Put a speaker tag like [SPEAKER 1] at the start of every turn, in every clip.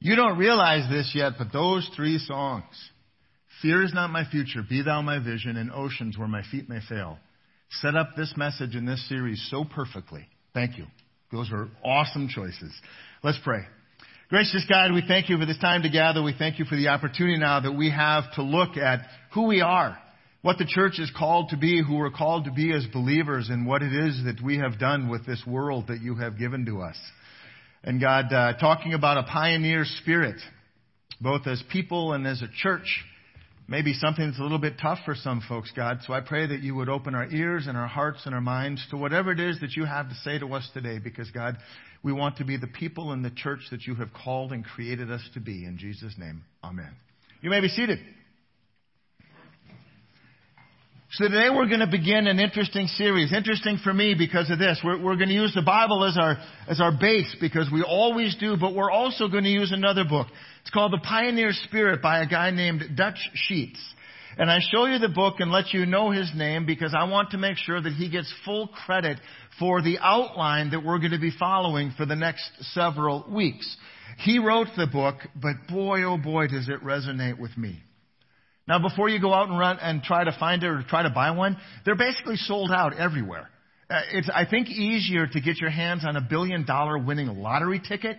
[SPEAKER 1] You don't realize this yet, but those three songs, Fear is not my future, Be thou my vision, and Oceans where my feet may fail, set up this message in this series so perfectly. Thank you. Those were awesome choices. Let's pray. Gracious God, we thank you for this time together. We thank you for the opportunity now that we have to look at who we are, what the church is called to be, who we're called to be as believers, and what it is that we have done with this world that you have given to us. And God, uh, talking about a pioneer spirit, both as people and as a church, maybe something that's a little bit tough for some folks, God. So I pray that you would open our ears and our hearts and our minds to whatever it is that you have to say to us today, because God, we want to be the people in the church that you have called and created us to be. In Jesus' name, amen. You may be seated. So today we're going to begin an interesting series. Interesting for me because of this. We're, we're, going to use the Bible as our, as our base because we always do, but we're also going to use another book. It's called The Pioneer Spirit by a guy named Dutch Sheets. And I show you the book and let you know his name because I want to make sure that he gets full credit for the outline that we're going to be following for the next several weeks. He wrote the book, but boy, oh boy, does it resonate with me. Now, before you go out and run and try to find it or try to buy one, they're basically sold out everywhere. Uh, it's, I think, easier to get your hands on a billion dollar winning lottery ticket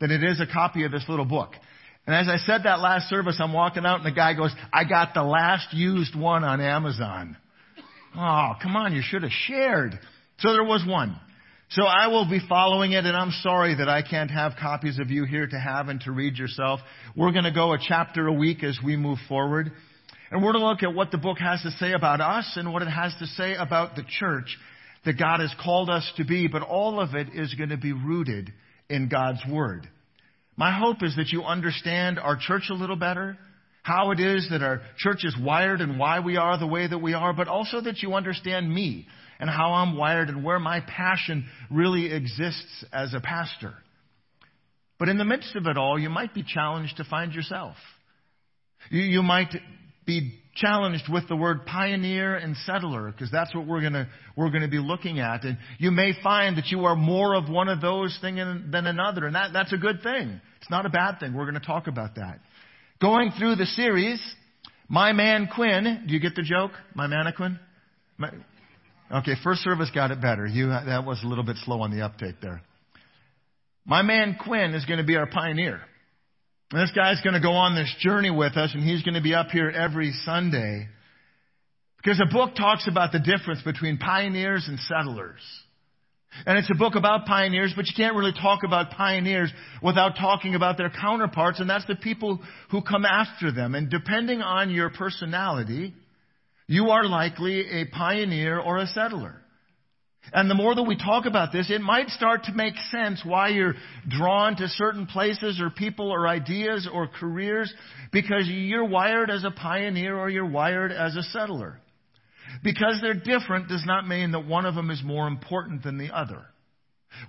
[SPEAKER 1] than it is a copy of this little book. And as I said that last service, I'm walking out and the guy goes, I got the last used one on Amazon. Oh, come on, you should have shared. So there was one. So I will be following it, and I'm sorry that I can't have copies of you here to have and to read yourself. We're going to go a chapter a week as we move forward. And we're to look at what the book has to say about us and what it has to say about the church that God has called us to be, but all of it is going to be rooted in God's Word. My hope is that you understand our church a little better, how it is that our church is wired and why we are the way that we are, but also that you understand me and how I'm wired and where my passion really exists as a pastor. But in the midst of it all, you might be challenged to find yourself. You, you might be challenged with the word pioneer and settler because that's what we're going to we're going to be looking at. And you may find that you are more of one of those things than another. And that that's a good thing. It's not a bad thing. We're going to talk about that. Going through the series my man quinn do you get the joke? My mannequin my, okay first service got it better. You that was a little bit slow on the uptake there. My man quinn is going to be our pioneer and this guy's going to go on this journey with us, and he's going to be up here every Sunday. Because the book talks about the difference between pioneers and settlers. And it's a book about pioneers, but you can't really talk about pioneers without talking about their counterparts, and that's the people who come after them. And depending on your personality, you are likely a pioneer or a settler. And the more that we talk about this, it might start to make sense why you're drawn to certain places or people or ideas or careers because you're wired as a pioneer or you're wired as a settler. Because they're different does not mean that one of them is more important than the other.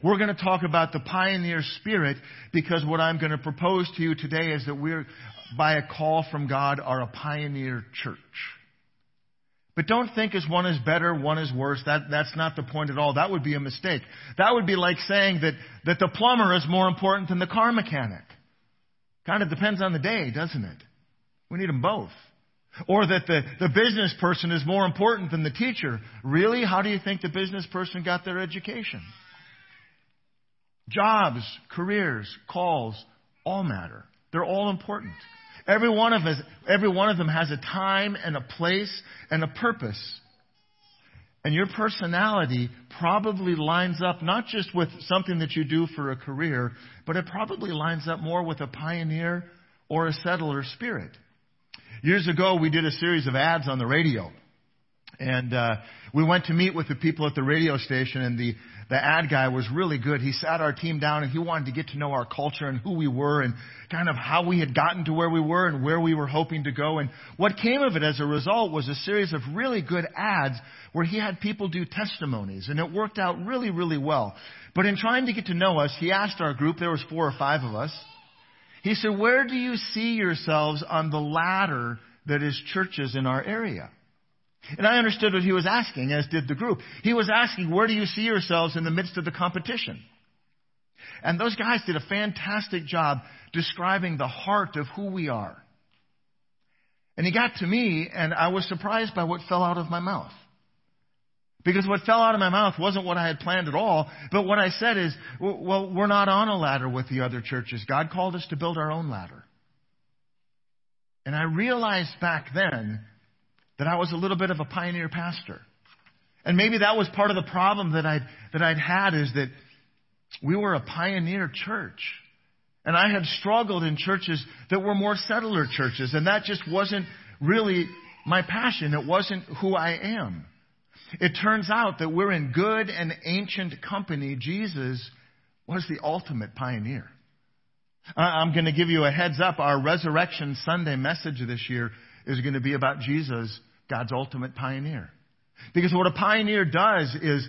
[SPEAKER 1] We're going to talk about the pioneer spirit because what I'm going to propose to you today is that we're, by a call from God, are a pioneer church. But don't think as one is better, one is worse. That, that's not the point at all. That would be a mistake. That would be like saying that, that the plumber is more important than the car mechanic. Kind of depends on the day, doesn't it? We need them both. Or that the, the business person is more important than the teacher. Really? How do you think the business person got their education? Jobs, careers, calls, all matter. They're all important. Every one of us, every one of them has a time and a place and a purpose. And your personality probably lines up not just with something that you do for a career, but it probably lines up more with a pioneer or a settler spirit. Years ago, we did a series of ads on the radio. And uh, we went to meet with the people at the radio station, and the the ad guy was really good. He sat our team down and he wanted to get to know our culture and who we were and kind of how we had gotten to where we were and where we were hoping to go. And what came of it as a result was a series of really good ads where he had people do testimonies and it worked out really, really well. But in trying to get to know us, he asked our group, there was four or five of us, he said, where do you see yourselves on the ladder that is churches in our area? And I understood what he was asking, as did the group. He was asking, where do you see yourselves in the midst of the competition? And those guys did a fantastic job describing the heart of who we are. And he got to me, and I was surprised by what fell out of my mouth. Because what fell out of my mouth wasn't what I had planned at all, but what I said is, well, we're not on a ladder with the other churches. God called us to build our own ladder. And I realized back then that I was a little bit of a pioneer pastor. And maybe that was part of the problem that I'd, that I'd had is that we were a pioneer church. And I had struggled in churches that were more settler churches, and that just wasn't really my passion. It wasn't who I am. It turns out that we're in good and ancient company. Jesus was the ultimate pioneer. I'm going to give you a heads up. Our Resurrection Sunday message this year is going to be about Jesus, God's ultimate pioneer. Because what a pioneer does is,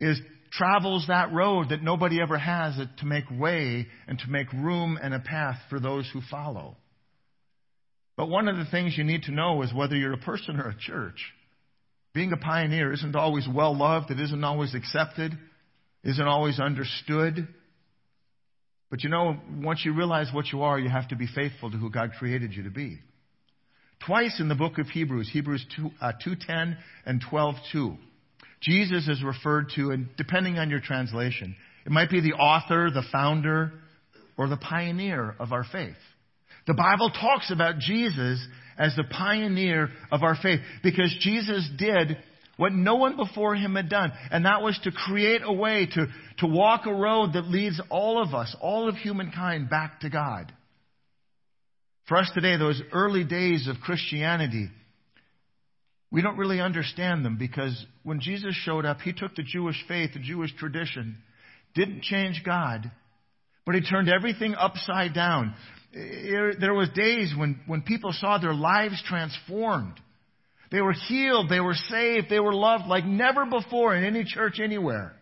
[SPEAKER 1] is travels that road that nobody ever has to make way and to make room and a path for those who follow. But one of the things you need to know is whether you're a person or a church. Being a pioneer isn't always well loved, it isn't always accepted, isn't always understood. But you know, once you realize what you are, you have to be faithful to who God created you to be. Twice in the book of Hebrews, Hebrews 2, uh, 2.10 and 12.2, Jesus is referred to, and depending on your translation, it might be the author, the founder, or the pioneer of our faith. The Bible talks about Jesus as the pioneer of our faith because Jesus did what no one before him had done, and that was to create a way to, to walk a road that leads all of us, all of humankind, back to God. For us today, those early days of Christianity, we don't really understand them because when Jesus showed up, he took the Jewish faith, the Jewish tradition, didn't change God, but he turned everything upside down. There was days when, when people saw their lives transformed. They were healed, they were saved, they were loved like never before in any church anywhere.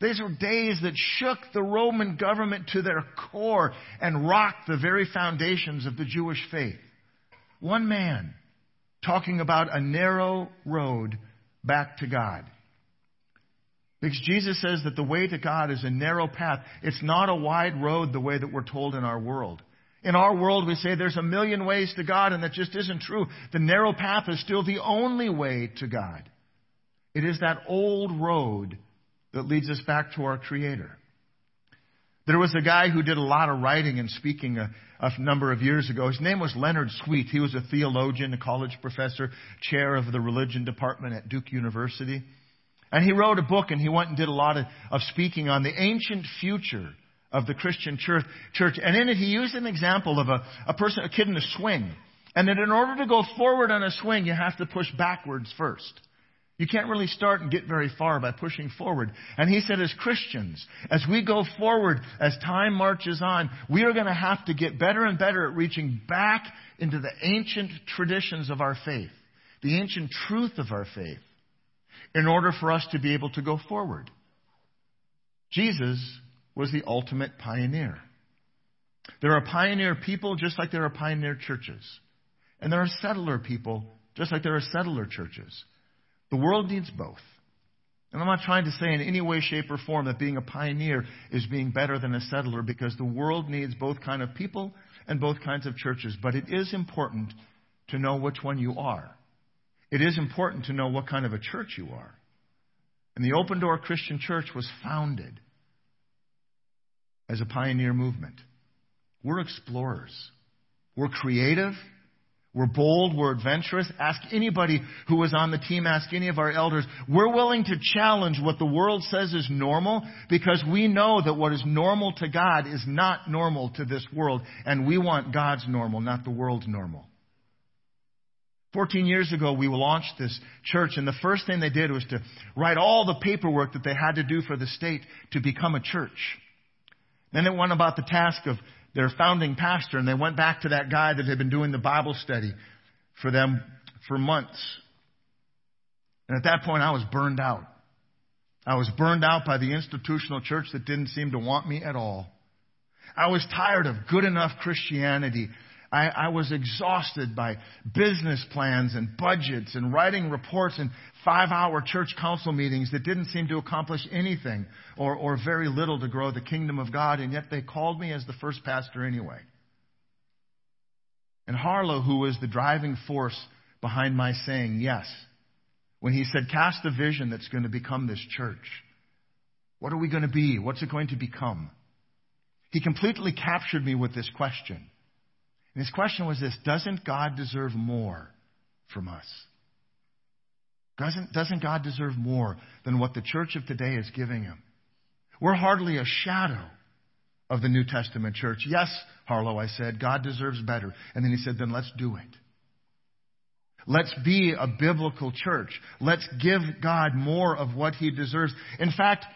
[SPEAKER 1] These were days that shook the Roman government to their core and rocked the very foundations of the Jewish faith. One man talking about a narrow road back to God. Because Jesus says that the way to God is a narrow path. It's not a wide road the way that we're told in our world. In our world, we say there's a million ways to God, and that just isn't true. The narrow path is still the only way to God. It is that old road that leads us back to our Creator. There was a guy who did a lot of writing and speaking a, a, number of years ago. His name was Leonard Sweet. He was a theologian, a college professor, chair of the religion department at Duke University. And he wrote a book and he went and did a lot of, of speaking on the ancient future of the Christian church, church. And in it, he used an example of a, a person, a kid in a swing. And that in order to go forward on a swing, you have to push backwards first. You can't really start and get very far by pushing forward. And he said, as Christians, as we go forward, as time marches on, we are going to have to get better and better at reaching back into the ancient traditions of our faith, the ancient truth of our faith, in order for us to be able to go forward. Jesus was the ultimate pioneer. There are pioneer people just like there are pioneer churches. And there are settler people just like there are settler churches. The world needs both. And I'm not trying to say in any way, shape, or form that being a pioneer is being better than a settler because the world needs both kind of people and both kinds of churches. But it is important to know which one you are. It is important to know what kind of a church you are. And the Open Door Christian Church was founded as a pioneer movement. We're explorers. We're creative. We're bold, we're adventurous. Ask anybody who was on the team, ask any of our elders. We're willing to challenge what the world says is normal because we know that what is normal to God is not normal to this world, and we want God's normal, not the world's normal. 14 years ago, we launched this church, and the first thing they did was to write all the paperwork that they had to do for the state to become a church. Then they went about the task of their founding pastor, and they went back to that guy that had been doing the Bible study for them for months. And at that point, I was burned out. I was burned out by the institutional church that didn't seem to want me at all. I was tired of good enough Christianity. I, I, was exhausted by business plans and budgets and writing reports and five hour church council meetings that didn't seem to accomplish anything or, or very little to grow the kingdom of God, and yet they called me as the first pastor anyway. And Harlow, who was the driving force behind my saying yes, when he said, Cast the vision that's going to become this church. What are we going to be? What's it going to become? He completely captured me with this question. And his question was this Doesn't God deserve more from us? Doesn't, doesn't God deserve more than what the church of today is giving him? We're hardly a shadow of the New Testament church. Yes, Harlow, I said, God deserves better. And then he said, then let's do it. Let's be a biblical church. Let's give God more of what he deserves. In fact,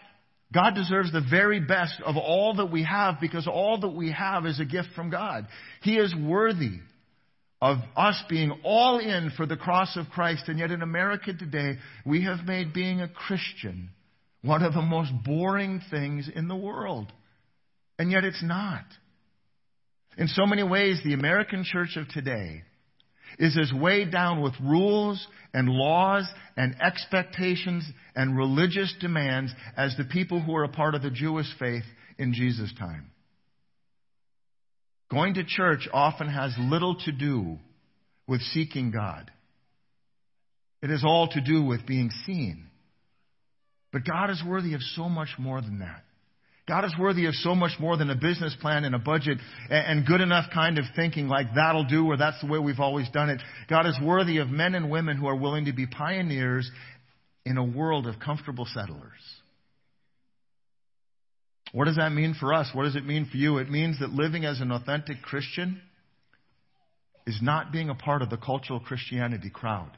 [SPEAKER 1] God deserves the very best of all that we have because all that we have is a gift from God. He is worthy of us being all in for the cross of Christ. And yet in America today, we have made being a Christian one of the most boring things in the world. And yet it's not. In so many ways, the American church of today is as weighed down with rules and laws and expectations and religious demands as the people who are a part of the Jewish faith in Jesus' time. Going to church often has little to do with seeking God. It has all to do with being seen. But God is worthy of so much more than that. God is worthy of so much more than a business plan and a budget and good enough kind of thinking like that'll do or that's the way we've always done it. God is worthy of men and women who are willing to be pioneers in a world of comfortable settlers. What does that mean for us? What does it mean for you? It means that living as an authentic Christian is not being a part of the cultural Christianity crowd.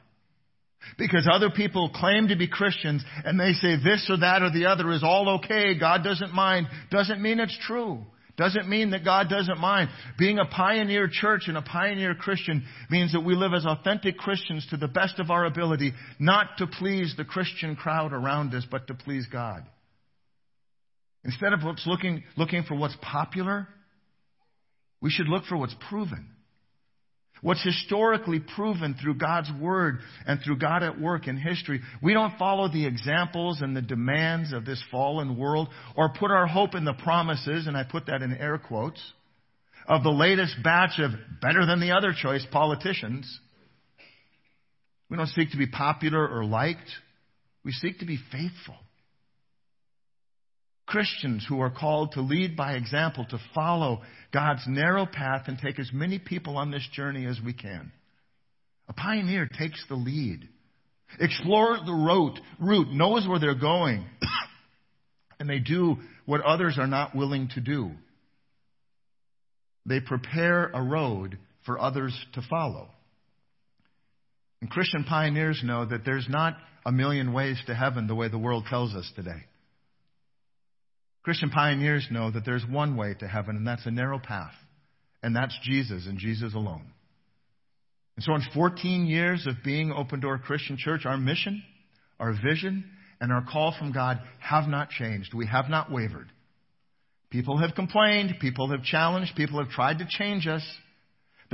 [SPEAKER 1] Because other people claim to be Christians and they say this or that or the other is all okay, God doesn't mind, doesn't mean it's true. Doesn't mean that God doesn't mind. Being a pioneer church and a pioneer Christian means that we live as authentic Christians to the best of our ability, not to please the Christian crowd around us, but to please God. Instead of looking, looking for what's popular, we should look for what's proven. What's historically proven through God's Word and through God at work in history. We don't follow the examples and the demands of this fallen world or put our hope in the promises, and I put that in air quotes, of the latest batch of better than the other choice politicians. We don't seek to be popular or liked. We seek to be faithful. Christians who are called to lead by example, to follow God's narrow path and take as many people on this journey as we can. A pioneer takes the lead, explores the route, route knows where they're going, and they do what others are not willing to do. They prepare a road for others to follow. And Christian pioneers know that there's not a million ways to heaven the way the world tells us today. Christian pioneers know that there's one way to heaven, and that's a narrow path. And that's Jesus and Jesus alone. And so, in 14 years of being Open Door Christian Church, our mission, our vision, and our call from God have not changed. We have not wavered. People have complained, people have challenged, people have tried to change us.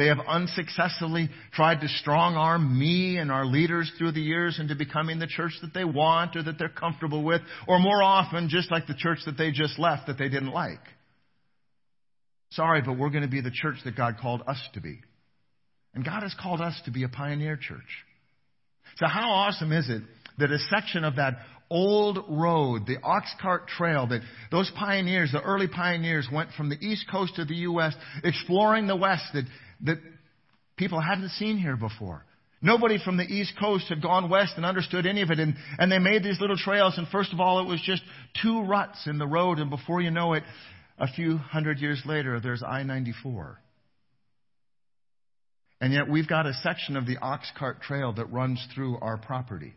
[SPEAKER 1] They have unsuccessfully tried to strong arm me and our leaders through the years into becoming the church that they want or that they're comfortable with, or more often, just like the church that they just left that they didn't like. Sorry, but we're going to be the church that God called us to be. And God has called us to be a pioneer church. So how awesome is it that a section of that old road, the Oxcart Trail that those pioneers, the early pioneers went from the east coast of the U.S. exploring the west that that people hadn't seen here before. Nobody from the East Coast had gone west and understood any of it. And, and they made these little trails. And first of all, it was just two ruts in the road. And before you know it, a few hundred years later, there's I 94. And yet we've got a section of the Oxcart Trail that runs through our property.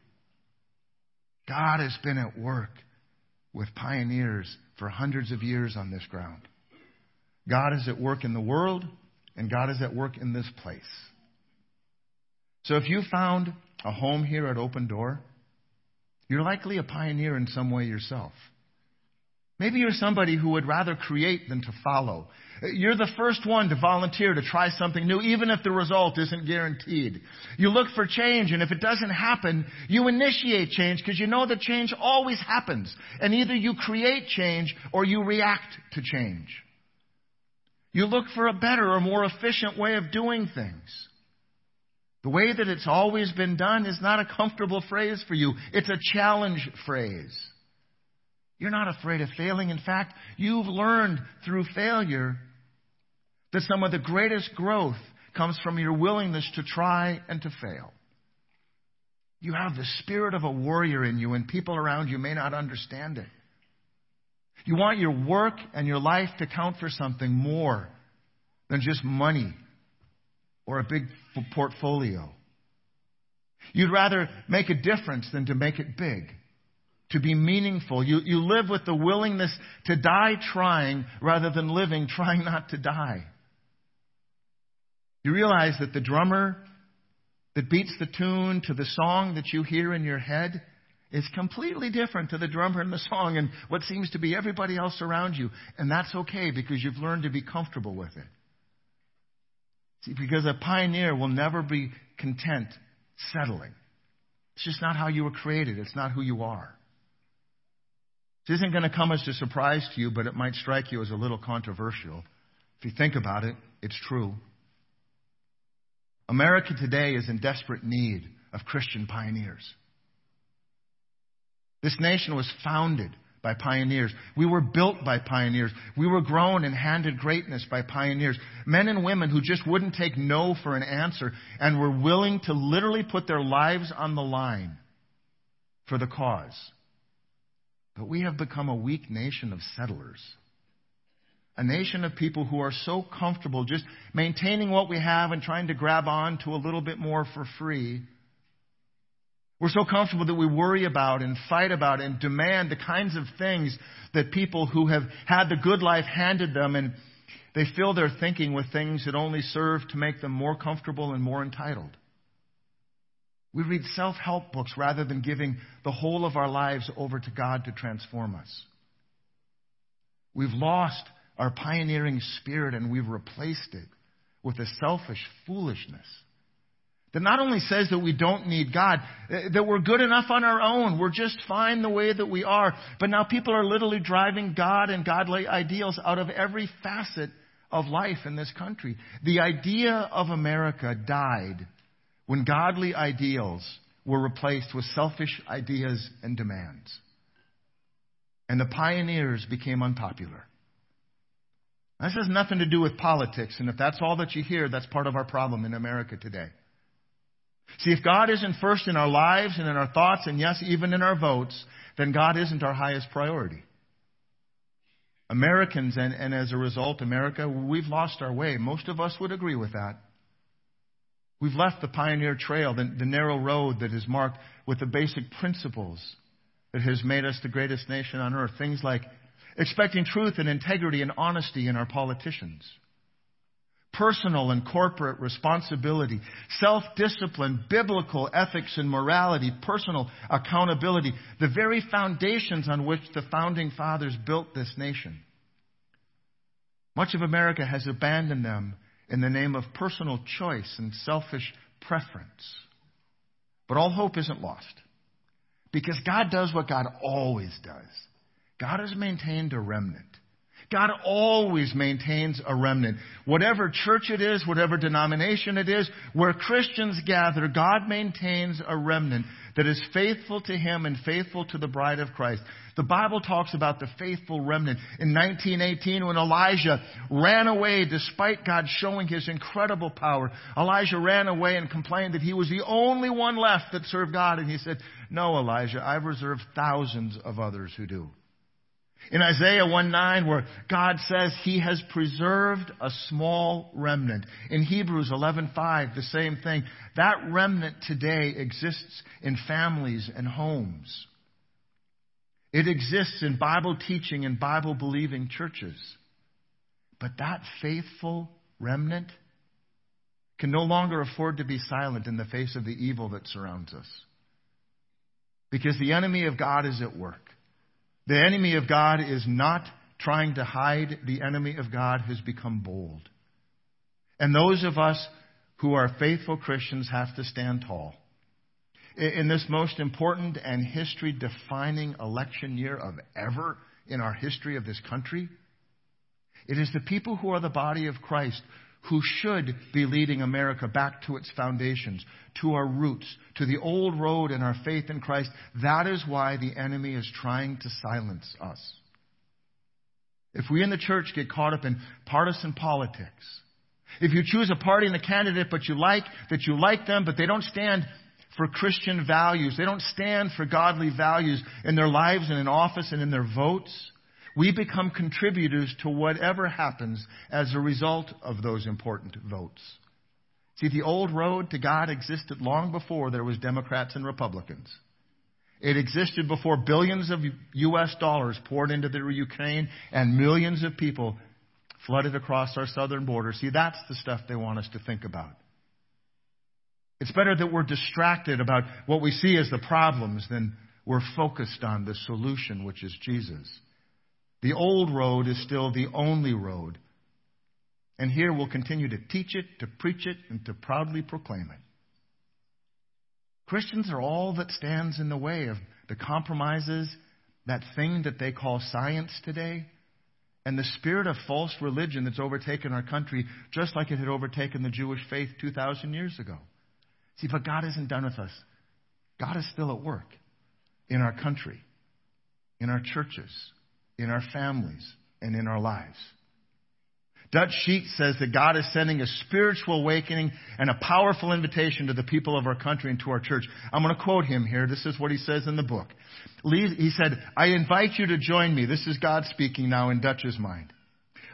[SPEAKER 1] God has been at work with pioneers for hundreds of years on this ground. God is at work in the world and God is at work in this place. So if you found a home here at Open Door, you're likely a pioneer in some way yourself. Maybe you're somebody who would rather create than to follow. You're the first one to volunteer to try something new, even if the result isn't guaranteed. You look for change, and if it doesn't happen, you initiate change because you know that change always happens. And either you create change or you react to change. You look for a better or more efficient way of doing things. The way that it's always been done is not a comfortable phrase for you. It's a challenge phrase. You're not afraid of failing. In fact, you've learned through failure that some of the greatest growth comes from your willingness to try and to fail. You have the spirit of a warrior in you, and people around you may not understand it. You want your work and your life to count for something more than just money or a big portfolio. You'd rather make a difference than to make it big, to be meaningful. You, you live with the willingness to die trying rather than living trying not to die. You realize that the drummer that beats the tune to the song that you hear in your head is completely different to the drummer in the song and what seems to be everybody else around you. And that's okay because you've learned to be comfortable with it. See, because a pioneer will never be content settling. It's just not how you were created. It's not who you are. This isn't going to come as a surprise to you, but it might strike you as a little controversial. If you think about it, it's true. America today is in desperate need of Christian pioneers. This nation was founded by pioneers. We were built by pioneers. We were grown and handed greatness by pioneers. Men and women who just wouldn't take no for an answer and were willing to literally put their lives on the line for the cause. But we have become a weak nation of settlers. A nation of people who are so comfortable just maintaining what we have and trying to grab on to a little bit more for free we're so comfortable that we worry about and fight about and demand the kinds of things that people who have had the good life handed them and they fill their thinking with things that only serve to make them more comfortable and more entitled. We read self help books rather than giving the whole of our lives over to God to transform us. We've lost our pioneering spirit and we've replaced it with a selfish foolishness that not only says that we don't need God, eh, that we're good enough on our own, we're just fine the way that we are, but now people are literally driving God and godly ideals out of every facet of life in this country. The idea of America died when godly ideals were replaced with selfish ideas and demands. And the pioneers became unpopular. This has nothing to do with politics, and if that's all that you hear, that's part of our problem in America today. See, if God isn't first in our lives and in our thoughts, and yes, even in our votes, then God isn't our highest priority. Americans, and, and as a result, America, we've lost our way. Most of us would agree with that. We've left the pioneer trail, the, the narrow road that is marked with the basic principles that has made us the greatest nation on earth. Things like expecting truth and integrity and honesty in our politicians personal and corporate responsibility, self discipline, biblical ethics and morality, personal accountability, the very foundations on which the founding fathers built this nation. Much of America has abandoned them in the name of personal choice and selfish preference. But all hope isn't lost. Because God does what God always does. God has maintained a remnant. God always maintains a remnant. Whatever church it is, whatever denomination it is, where Christians gather, God maintains a remnant that is faithful to Him and faithful to the bride of Christ. The Bible talks about the faithful remnant. In 1918, when Elijah ran away despite God showing His incredible power, Elijah ran away and complained that he was the only one left that served God. And he said, No, Elijah, I've reserved thousands of others who do. In Isaiah 1 9, where God says he has preserved a small remnant. In Hebrews 11:5, the same thing. That remnant today exists in families and homes. It exists in Bible teaching and Bible believing churches. But that faithful remnant can no longer afford to be silent in the face of the evil that surrounds us. Because the enemy of God is at work. The enemy of God is not trying to hide. The enemy of God has become bold. And those of us who are faithful Christians have to stand tall. In this most important and history defining election year of ever in our history of this country, it is the people who are the body of Christ who should be leading America back to its foundations, to our roots, to the old road and our faith in Christ. That is why the enemy is trying to silence us. If we in the church get caught up in partisan politics, if you choose a party and a candidate but you like, that you like them, but they don't stand for Christian values, they don't stand for godly values in their lives and in office and in their votes, we become contributors to whatever happens as a result of those important votes. See, the old road to God existed long before there was Democrats and Republicans. It existed before billions of U.S. dollars poured into the Ukraine and millions of people flooded across our southern border. See, that's the stuff they want us to think about. It's better that we're distracted about what we see as the problems than we're focused on the solution, which is Jesus. The old road is still the only road. And here we'll continue to teach it, to preach it, and to proudly proclaim it. Christians are all that stands in the way of the compromises, that thing that they call science today, and the spirit of false religion that's overtaken our country, just like it had overtaken the Jewish faith 2,000 years ago. See, but God isn't done with us. God is still at work in our country, in our churches, in our families and in our lives. Dutch Sheets says that God is sending a spiritual awakening and a powerful invitation to the people of our country and to our church. I'm going to quote him here. This is what he says in the book. He said, I invite you to join me. This is God speaking now in Dutch's mind.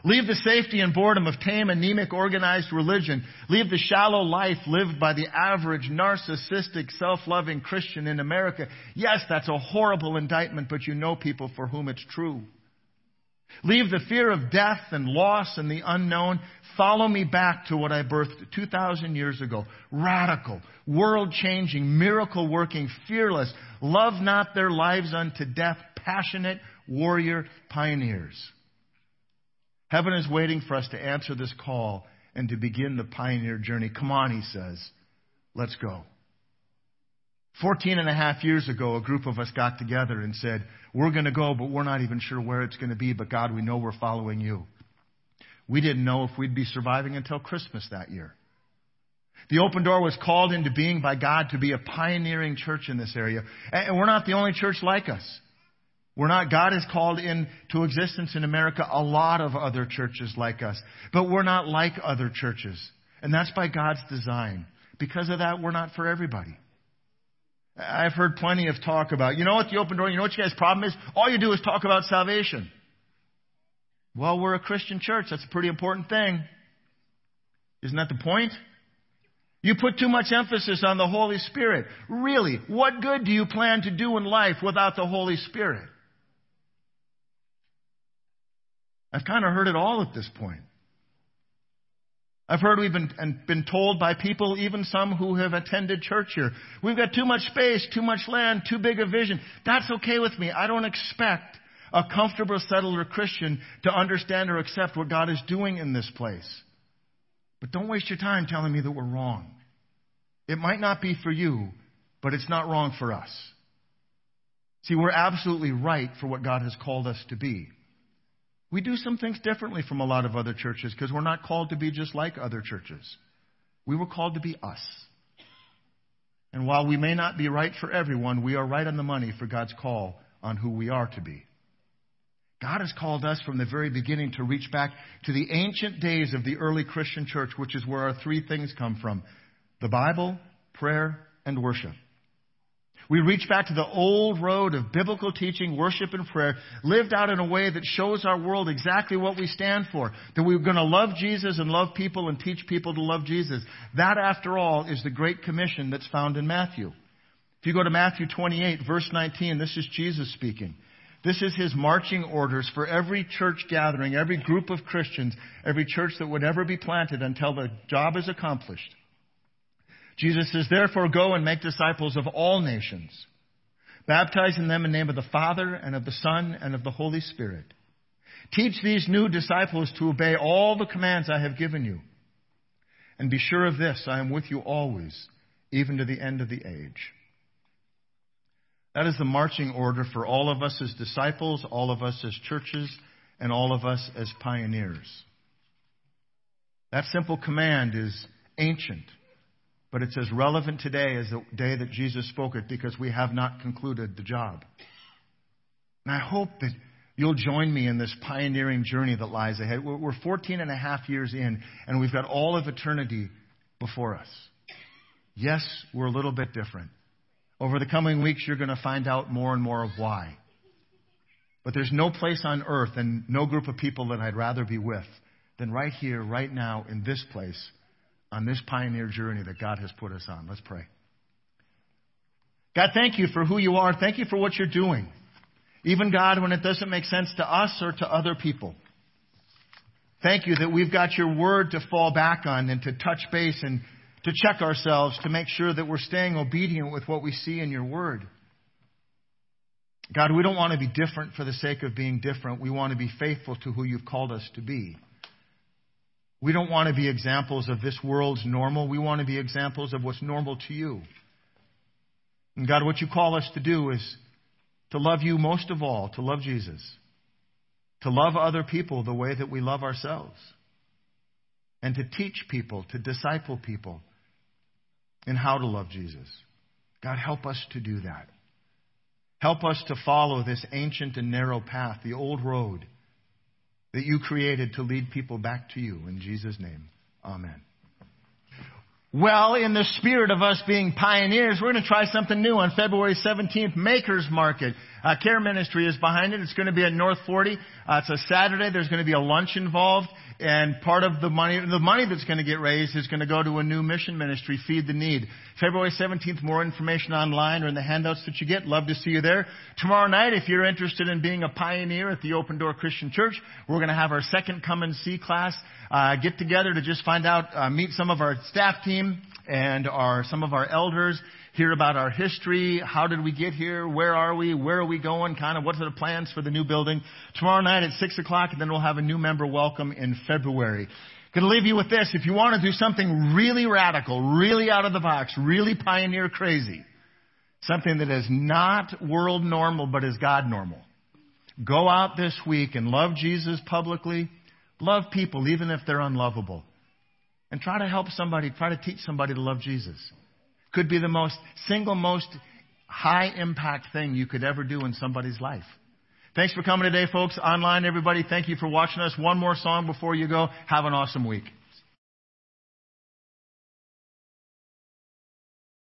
[SPEAKER 1] Leave the safety and boredom of tame, anemic, organized religion. Leave the shallow life lived by the average, narcissistic, self-loving Christian in America. Yes, that's a horrible indictment, but you know people for whom it's true. Leave the fear of death and loss and the unknown. Follow me back to what I birthed 2,000 years ago. Radical, world changing, miracle working, fearless, love not their lives unto death, passionate warrior pioneers. Heaven is waiting for us to answer this call and to begin the pioneer journey. Come on, he says. Let's go. Fourteen and a half years ago, a group of us got together and said, We're going to go, but we're not even sure where it's going to be. But God, we know we're following you. We didn't know if we'd be surviving until Christmas that year. The open door was called into being by God to be a pioneering church in this area. And we're not the only church like us. We're not, God has called into existence in America a lot of other churches like us, but we're not like other churches. And that's by God's design. Because of that, we're not for everybody. I've heard plenty of talk about, you know what the open door, you know what you guys' problem is? All you do is talk about salvation. Well, we're a Christian church. That's a pretty important thing. Isn't that the point? You put too much emphasis on the Holy Spirit. Really, what good do you plan to do in life without the Holy Spirit? I've kind of heard it all at this point. I've heard we've been, been told by people, even some who have attended church here, we've got too much space, too much land, too big a vision. That's okay with me. I don't expect a comfortable, settler Christian to understand or accept what God is doing in this place. But don't waste your time telling me that we're wrong. It might not be for you, but it's not wrong for us. See, we're absolutely right for what God has called us to be. We do some things differently from a lot of other churches because we're not called to be just like other churches. We were called to be us. And while we may not be right for everyone, we are right on the money for God's call on who we are to be. God has called us from the very beginning to reach back to the ancient days of the early Christian church, which is where our three things come from the Bible, prayer, and worship. We reach back to the old road of biblical teaching, worship, and prayer, lived out in a way that shows our world exactly what we stand for. That we're going to love Jesus and love people and teach people to love Jesus. That, after all, is the Great Commission that's found in Matthew. If you go to Matthew 28, verse 19, this is Jesus speaking. This is his marching orders for every church gathering, every group of Christians, every church that would ever be planted until the job is accomplished. Jesus says, Therefore, go and make disciples of all nations, baptizing them in the name of the Father and of the Son and of the Holy Spirit. Teach these new disciples to obey all the commands I have given you. And be sure of this, I am with you always, even to the end of the age. That is the marching order for all of us as disciples, all of us as churches, and all of us as pioneers. That simple command is ancient, but it's as relevant today as the day that Jesus spoke it because we have not concluded the job. And I hope that you'll join me in this pioneering journey that lies ahead. We're 14 and a half years in, and we've got all of eternity before us. Yes, we're a little bit different. Over the coming weeks, you're going to find out more and more of why. But there's no place on earth and no group of people that I'd rather be with than right here, right now, in this place, on this pioneer journey that God has put us on. Let's pray. God, thank you for who you are. Thank you for what you're doing. Even God, when it doesn't make sense to us or to other people. Thank you that we've got your word to fall back on and to touch base and to check ourselves to make sure that we're staying obedient with what we see in your word. God, we don't want to be different for the sake of being different. We want to be faithful to who you've called us to be. We don't want to be examples of this world's normal. We want to be examples of what's normal to you. And God, what you call us to do is to love you most of all, to love Jesus, to love other people the way that we love ourselves, and to teach people, to disciple people in how to love Jesus. God, help us to do that. Help us to follow this ancient and narrow path, the old road that you created to lead people back to you. In Jesus' name, amen. Well, in the spirit of us being pioneers, we're going to try something new on February 17th, Makers Market. Uh, Care Ministry is behind it. It's going to be at North 40. Uh, it's a Saturday. There's going to be a lunch involved. And part of the money, the money that's going to get raised is going to go to a new mission ministry, Feed the Need. February 17th, more information online or in the handouts that you get. Love to see you there. Tomorrow night, if you're interested in being a pioneer at the Open Door Christian Church, we're going to have our second Come and See class, uh, get together to just find out, uh, meet some of our staff team and our, some of our elders hear about our history. How did we get here? Where are we? Where are we going? Kind of what are the plans for the new building? Tomorrow night at 6 o'clock, and then we'll have a new member welcome in February. Going to leave you with this. If you want to do something really radical, really out of the box, really pioneer crazy, something that is not world normal but is God normal, go out this week and love Jesus publicly. Love people even if they're unlovable. And try to help somebody, try to teach somebody to love Jesus could be the most single most high impact thing you could ever do in somebody's life. Thanks for coming today, folks. Online, everybody, thank you for watching us. One more song before you go. Have an awesome week.